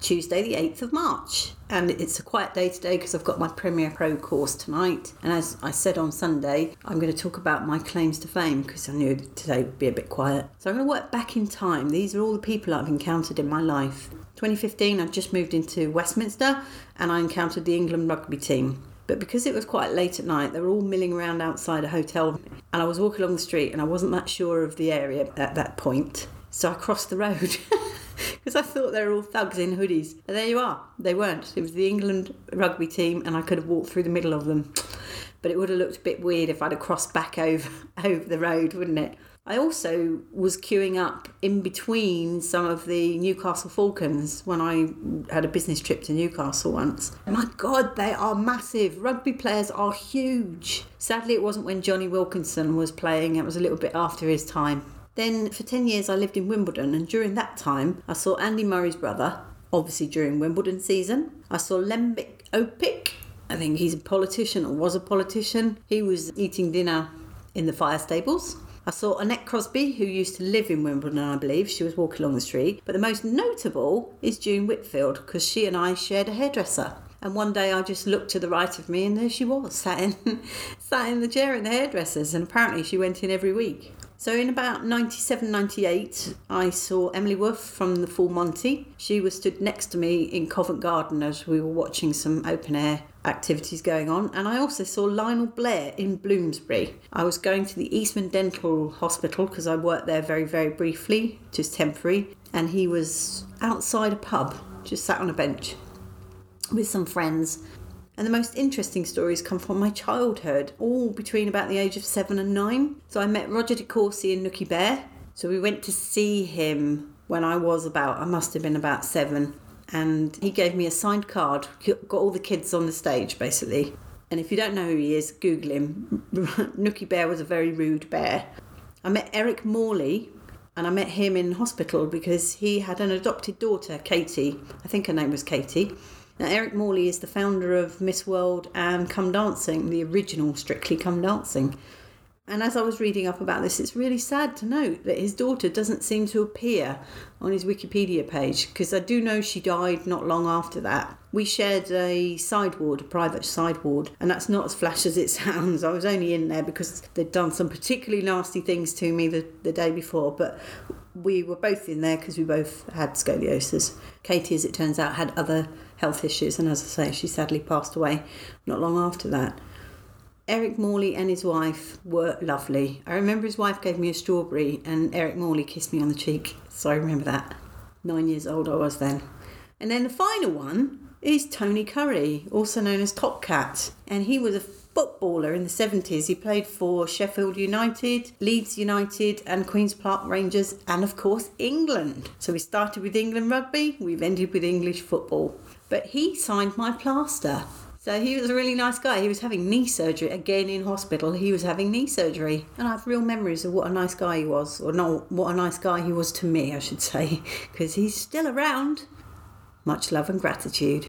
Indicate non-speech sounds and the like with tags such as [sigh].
Tuesday, the 8th of March. And it's a quiet day today because I've got my Premiere Pro course tonight. And as I said on Sunday, I'm going to talk about my claims to fame because I knew today would be a bit quiet. So I'm going to work back in time. These are all the people I've encountered in my life. 2015, I just moved into Westminster and I encountered the England rugby team. But because it was quite late at night, they were all milling around outside a hotel, and I was walking along the street and I wasn't that sure of the area at that point. So I crossed the road [laughs] because I thought they were all thugs in hoodies. And there you are. They weren't. It was the England rugby team, and I could have walked through the middle of them. But it would have looked a bit weird if I'd have crossed back over [laughs] over the road, wouldn't it? I also was queuing up in between some of the Newcastle Falcons when I had a business trip to Newcastle once. My God, they are massive. Rugby players are huge. Sadly, it wasn't when Jonny Wilkinson was playing, it was a little bit after his time. Then for 10 years I lived in Wimbledon, and during that time I saw Andy Murray's brother, obviously during Wimbledon season. I saw Lembit Öpik. I think he's a politician or was a politician. He was eating dinner in the fire stables. I saw Annette Crosbie, who used to live in Wimbledon, I believe. She was walking along the street. But the most notable is June Whitfield, because she and I shared a hairdresser. And one day I just looked to the right of me and there she was, sat in, [laughs] sat in the chair in the hairdressers. And apparently she went in every week. So in about 97, 98, I saw Emily Woof from the Full Monty. She was stood next to me in Covent Garden as we were watching some open air activities going on. And I also saw Lionel Blair in Bloomsbury. I was going to the Eastman Dental Hospital because I worked there very, very briefly, just temporary. And he was outside a pub, just sat on a bench with some friends and the most interesting stories come from my childhood, all between about the age of seven and nine. So I met Roger de Courcey and Nookie Bear. So we went to see him when I was about, I must have been about seven. And he gave me a signed card, got all the kids on the stage basically. And if you don't know who he is, Google him. [laughs] Nookie Bear was a very rude bear. I met Eric Morley, and I met him in hospital because he had an adopted daughter, Katie. I think her name was Katie. Now, Eric Morley is the founder of Miss World and Come Dancing, the original Strictly Come Dancing. And as I was reading up about this, it's really sad to note that his daughter doesn't seem to appear on his Wikipedia page because I do know she died not long after that. We shared a side ward, a private side ward, and that's not as flash as it [laughs] sounds. I was only in there because they'd done some particularly nasty things to me the, the day before, but we were both in there because we both had scoliosis. Katie, as it turns out, had other health issues, and as I say, she sadly passed away not long after that. Eric Morley and his wife were lovely. I remember his wife gave me a strawberry, and Eric Morley kissed me on the cheek, so I remember that. Nine years old I was then. And then the final one is Tony Currie, also known as Top Cat, and he was a footballer in the 70s. He played for Sheffield United, Leeds United, and Queen's Park Rangers, and of course, England. So we started with England rugby, we've ended with English football but he signed my plaster. So he was a really nice guy. He was having knee surgery again in hospital. He was having knee surgery, and I have real memories of what a nice guy he was, or not what a nice guy he was to me, I should say, [laughs] because he's still around. Much love and gratitude.